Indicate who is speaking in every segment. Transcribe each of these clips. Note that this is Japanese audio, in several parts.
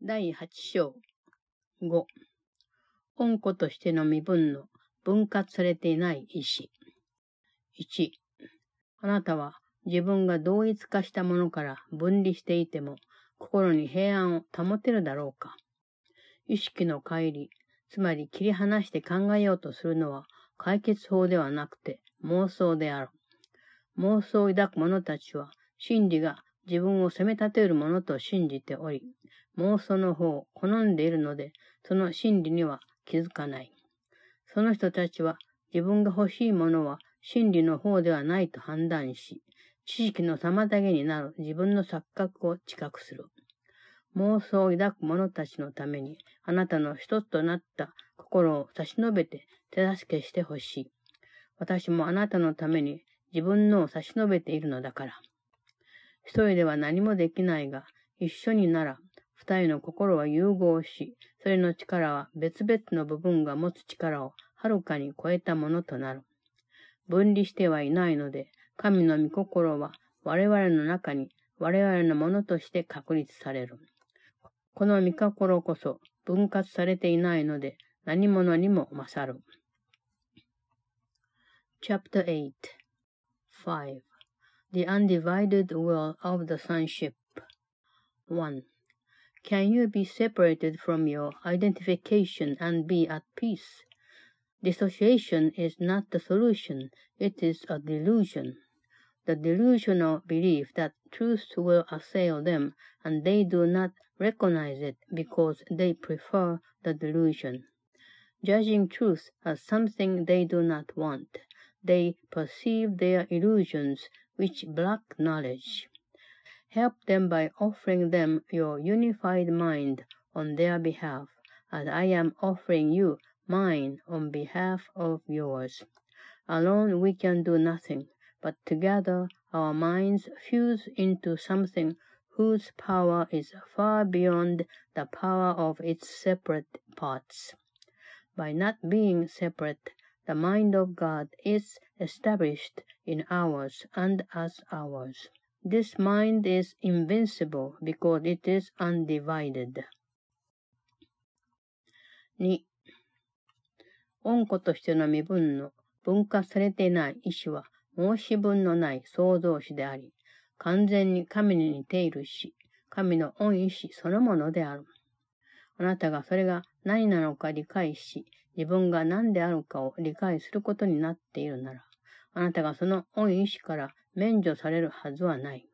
Speaker 1: 第8章5恩子としての身分の分割されていない意志。1あなたは自分が同一化したものから分離していても心に平安を保てるだろうか。意識の乖離、つまり切り離して考えようとするのは解決法ではなくて妄想である。妄想を抱く者たちは真理が自分を責め立てるものと信じており、妄想の方を好んでいるので、その真理には気づかない。その人たちは自分が欲しいものは真理の方ではないと判断し、知識の妨げになる自分の錯覚を知覚する。妄想を抱く者たちのために、あなたの一つとなった心を差し伸べて手助けしてほしい。私もあなたのために自分のを差し伸べているのだから。一人では何もできないが、一緒になら、二人の心は融合し、それの力は別々の部分が持つ力をはるかに超えたものとなる。分離してはいないので、神の御心は我々の中に我々のものとして確立される。この御心こそ分割されていないので何者にも勝る。Chapter 8 5 The undivided will of the sonship. 1. Can you be separated from your identification and be at peace? Dissociation is not the solution, it is a delusion. The delusional belief that truth will assail them and they do not recognize it because they prefer the delusion. Judging truth as something they do not want, they perceive their illusions which block knowledge. Help them by offering them your unified mind on their behalf, as I am offering you mine on behalf of yours. Alone we can do nothing, but together our minds fuse into something whose power is far beyond the power of its separate parts. By not being separate, the mind of God is established in ours and as ours. This mind is invincible because it is undivided. 2. 恩子としての身分の分化されていない意志は申し分のない創造主であり、完全に神に似ているし、神の恩意志そのものである。あなたがそれが何なのか理解し、自分が何であるかを理解することになっているなら、あなたがその恩意志から免除されるはずはない。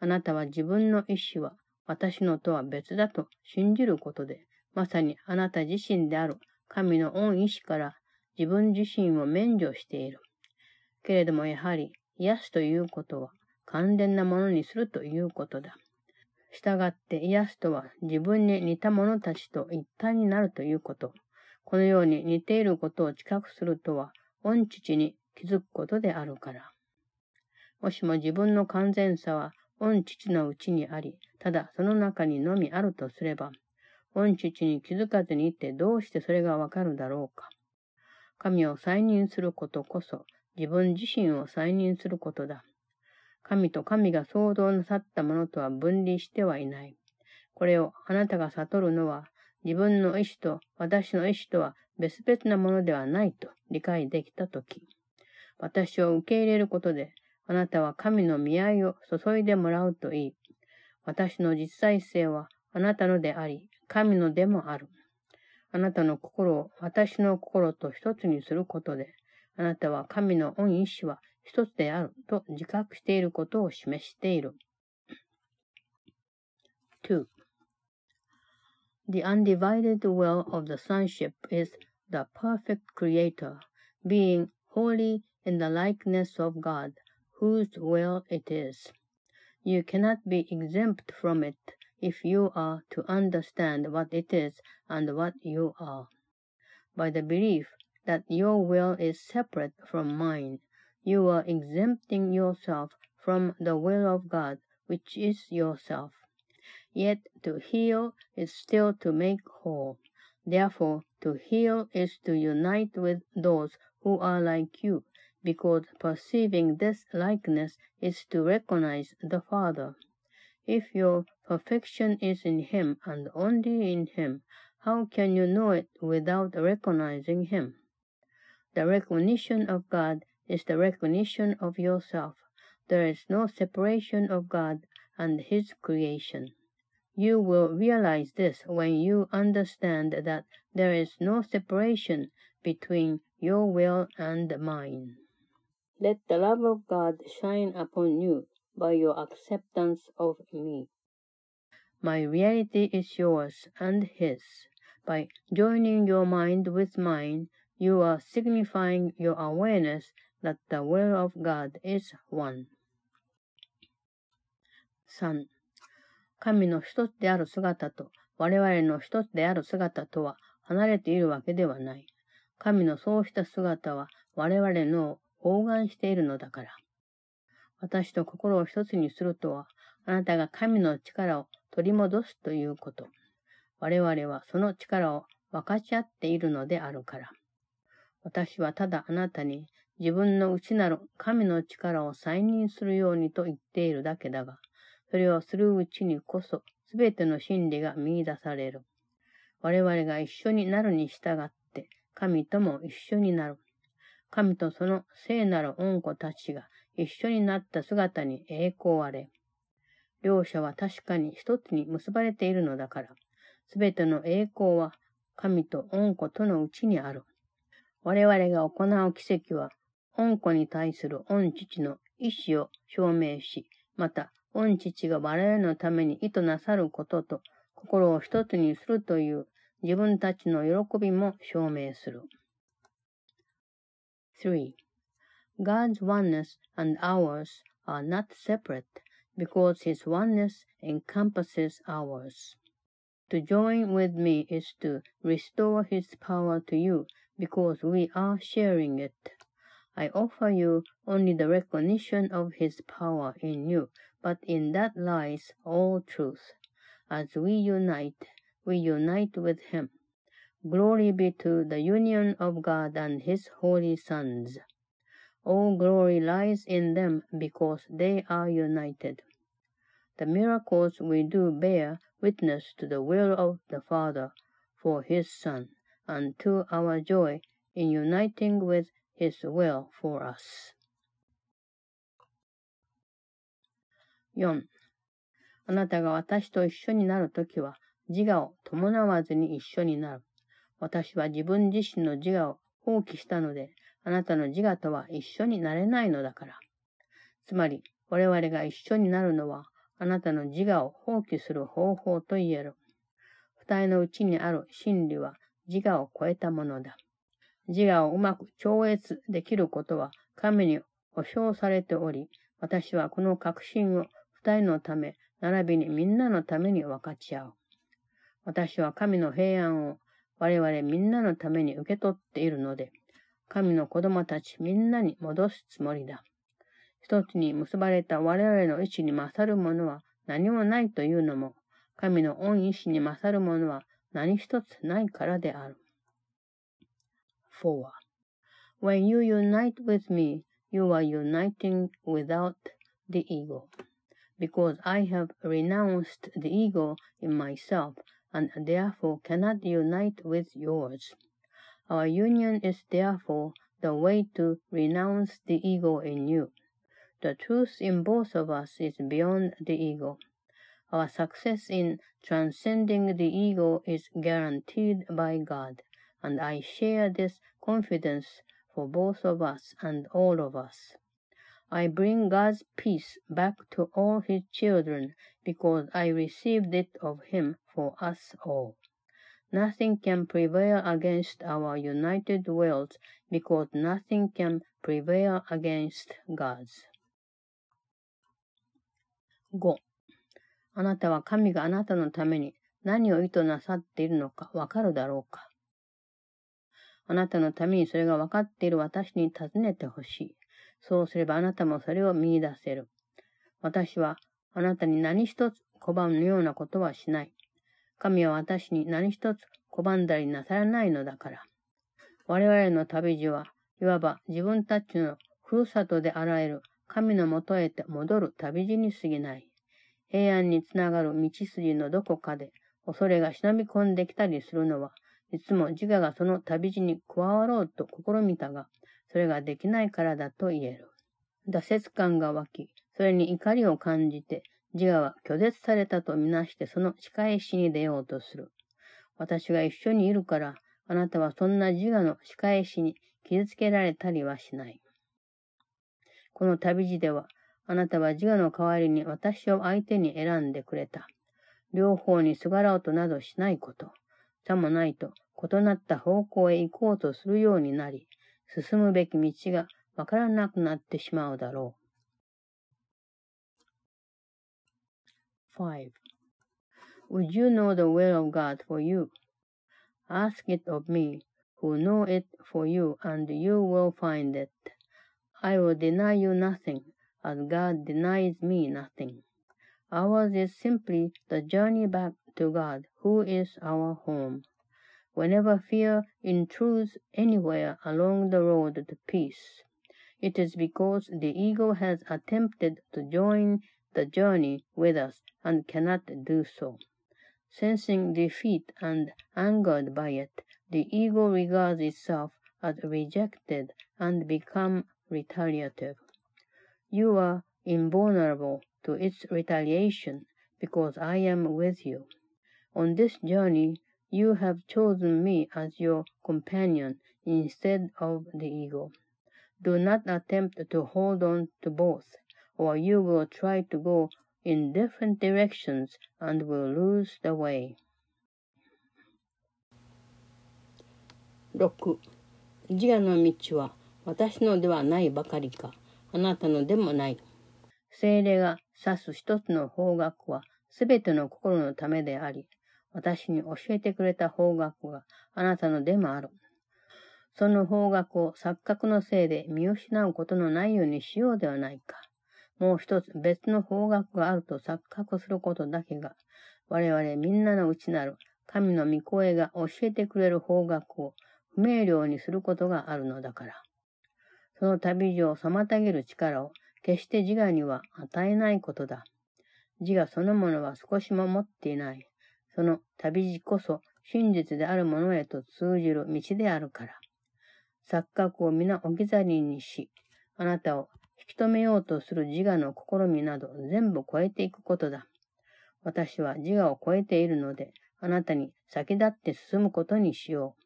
Speaker 1: あなたは自分の意志は私のとは別だと信じることで、まさにあなた自身である神の恩意志から自分自身を免除している。けれどもやはり、癒すということは完全なものにするということだ。従って癒すとは自分に似た者たちと一体になるということ。このように似ていることを知覚するとは、御父に気づくことであるから。もしも自分の完全さは御父のうちにあり、ただその中にのみあるとすれば、御父に気づかずにいてどうしてそれがわかるだろうか。神を再認することこそ、自分自身を再認することだ。神と神が創造なさったものとは分離してはいない。これをあなたが悟るのは、自分の意志と私の意志とは別々なものではないと理解できたとき、私を受け入れることで、あなたは神の見合いを注いでもらうといい。私の実在性はあなたのであり、神のでもある。あなたの心を私の心と一つにすることで、あなたは神の恩意志は一つであると自覚していることを示している。2. The undivided will of the sonship is the perfect creator, being wholly in the likeness of God, whose will it is. You cannot be exempt from it if you are to understand what it is and what you are. By the belief that your will is separate from mine, you are exempting yourself from the will of God, which is yourself. Yet to heal is still to make whole. Therefore, to heal is to unite with those who are like you, because perceiving this likeness is to recognize the Father. If your perfection is in Him and only in Him, how can you know it without recognizing Him? The recognition of God is the recognition of yourself. There is no separation of God and His creation. You will realize this when you understand that there is no separation between your will and mine. Let the love of God shine upon you by your acceptance of me. My reality is yours and His. By joining your mind with mine, you are signifying your awareness that the will of God is one. 3. 神の一つである姿と我々の一つである姿とは離れているわけではない。神のそうした姿は我々の包含しているのだから。私と心を一つにするとは、あなたが神の力を取り戻すということ。我々はその力を分かち合っているのであるから。私はただあなたに自分の内なる神の力を再認するようにと言っているだけだが、それをするうちにこそすべての真理が見出される。我々が一緒になるに従って、神とも一緒になる。神とその聖なる恩子たちが一緒になった姿に栄光あれ。両者は確かに一つに結ばれているのだから、すべての栄光は神と恩子とのうちにある。我々が行う奇跡は、恩子に対する恩父の意志を証明し、また、恩父が我々のために意図なさることと、心を一つにするという自分たちの喜びも証明する。3. God's oneness and ours are not separate because His oneness encompasses ours. To join with me is to restore His power to you because we are sharing it. I offer you only the recognition of His power in you, but in that lies all truth. As we unite, we unite with Him. Glory be to the union of God and His holy sons. All glory lies in them because they are united. The miracles we do bear witness to the will of the Father for His Son, and to our joy in uniting with His will for us. 4. あなたが私と一緒になるときは、自我を伴わずに一緒になる。 私は自分自身の自我を放棄したので、あなたの自我とは一緒になれないのだから。つまり、我々が一緒になるのは、あなたの自我を放棄する方法と言える。二重のうちにある真理は自我を超えたものだ。自我をうまく超越できることは神に保証されており、私はこの確信を二人のため、並びにみんなのために分かち合う。私は神の平安を我々みんなのために受け取っているので、神の子供たちみんなに戻すつもりだ。一つに結ばれた我々の意志に勝るものは何もないというのも、神の恩意志に勝るものは何一つないからである。4. When you unite with me, you are uniting without the ego. Because I have renounced the ego in myself and therefore cannot unite with yours. Our union is therefore the way to renounce the ego in you. The truth in both of us is beyond the ego. Our success in transcending the ego is guaranteed by God, and I share this confidence for both of us and all of us. I bring God's peace back to all His children because I received it of Him for us all. Nothing can prevail against our united wills because nothing can prevail against God's. 5. あなたは神があなたのために何を意図なさっているのかわかるだろうかあなたのためにそれがわかっている私に尋ねてほしい。そうすればあなたもそれを見出せる。私はあなたに何一つ拒むようなことはしない。神は私に何一つ拒んだりなさらないのだから。我々の旅路は、いわば自分たちのふるさとであられる神のもとへて戻る旅路に過ぎない。平安につながる道筋のどこかで恐れが忍び込んできたりするのは、いつも自我がその旅路に加わろうと試みたが、それができないからだと言える。挫折感が湧き、それに怒りを感じて、自我は拒絶されたとみなしてその仕返しに出ようとする。私が一緒にいるから、あなたはそんな自我の仕返しに傷つけられたりはしない。この旅路では、あなたは自我の代わりに私を相手に選んでくれた。両方にすがろうとなどしないこと。さもないと、異なった方向へ行こうとするようになり、進むべき道がわからなくなってしまうだろう。5. Would you know the will of God for you? Ask it of me, who know it for you, and you will find it. I will deny you nothing, as God denies me nothing. Ours is simply the journey back to God, who is our home. Whenever fear intrudes anywhere along the road to peace, it is because the ego has attempted to join the journey with us and cannot do so. Sensing defeat and angered by it, the ego regards itself as rejected and become retaliative. You are invulnerable to its retaliation because I am with you. On this journey, you have chosen me as your companion instead of the ego. Do not attempt to hold on to both, or you will try to go in different directions and will lose the way. 6. 自我の道は私のではないばかりか、あなたのでもない。精霊が指す一つの方角は、すべての心のためであり、私に教えてくれた方角があなたのでもある。その方角を錯覚のせいで見失うことのないようにしようではないか。もう一つ別の方角があると錯覚することだけが、我々みんなの内なる神の御声が教えてくれる方角を不明瞭にすることがあるのだから。その旅路を妨げる力を決して自我には与えないことだ。自我そのものは少しも持っていない。その旅路こそ真実であるものへと通じる道であるから。錯覚を皆置き去りにし、あなたを引き止めようとする自我の試みなど全部超えていくことだ。私は自我を超えているので、あなたに先立って進むことにしよう。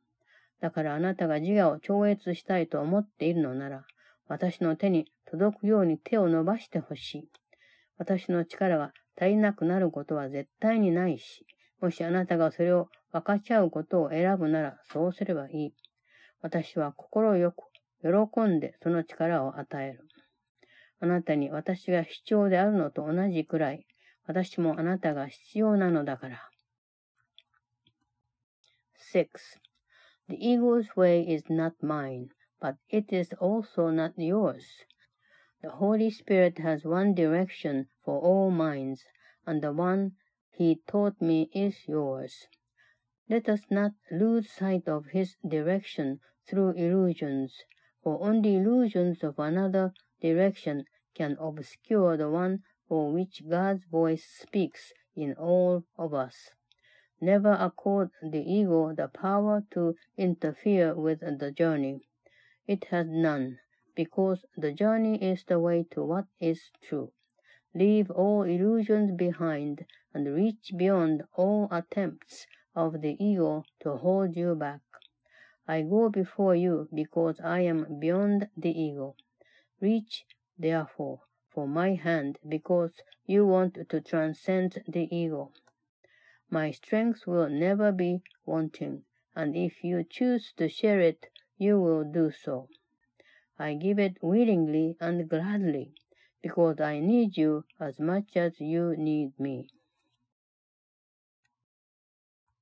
Speaker 1: だからあなたが自我を超越したいと思っているのなら、私の手に届くように手を伸ばしてほしい。私の力が足りなくなることは絶対にないし、もしあなたがそれを分かち合うことを選ぶならそうすればいい。私は心よく喜んでその力を与える。あなたに私が必要であるのと同じくらい、私もあなたが必要なのだから。6. The ego's way is not mine, but it is also not yours. The Holy Spirit has one direction for all minds, and the one He taught me is yours. Let us not lose sight of His direction through illusions, for only illusions of another direction can obscure the one for which God's voice speaks in all of us. Never accord the ego the power to interfere with the journey. It has none because the journey is the way to what is true. Leave all illusions behind and reach beyond all attempts of the ego to hold you back. I go before you because I am beyond the ego. Reach, therefore, for my hand because you want to transcend the ego. My strength will never be wanting, and if you choose to share it, you will do so. I give it willingly and gladly, because I need you as much as you need me.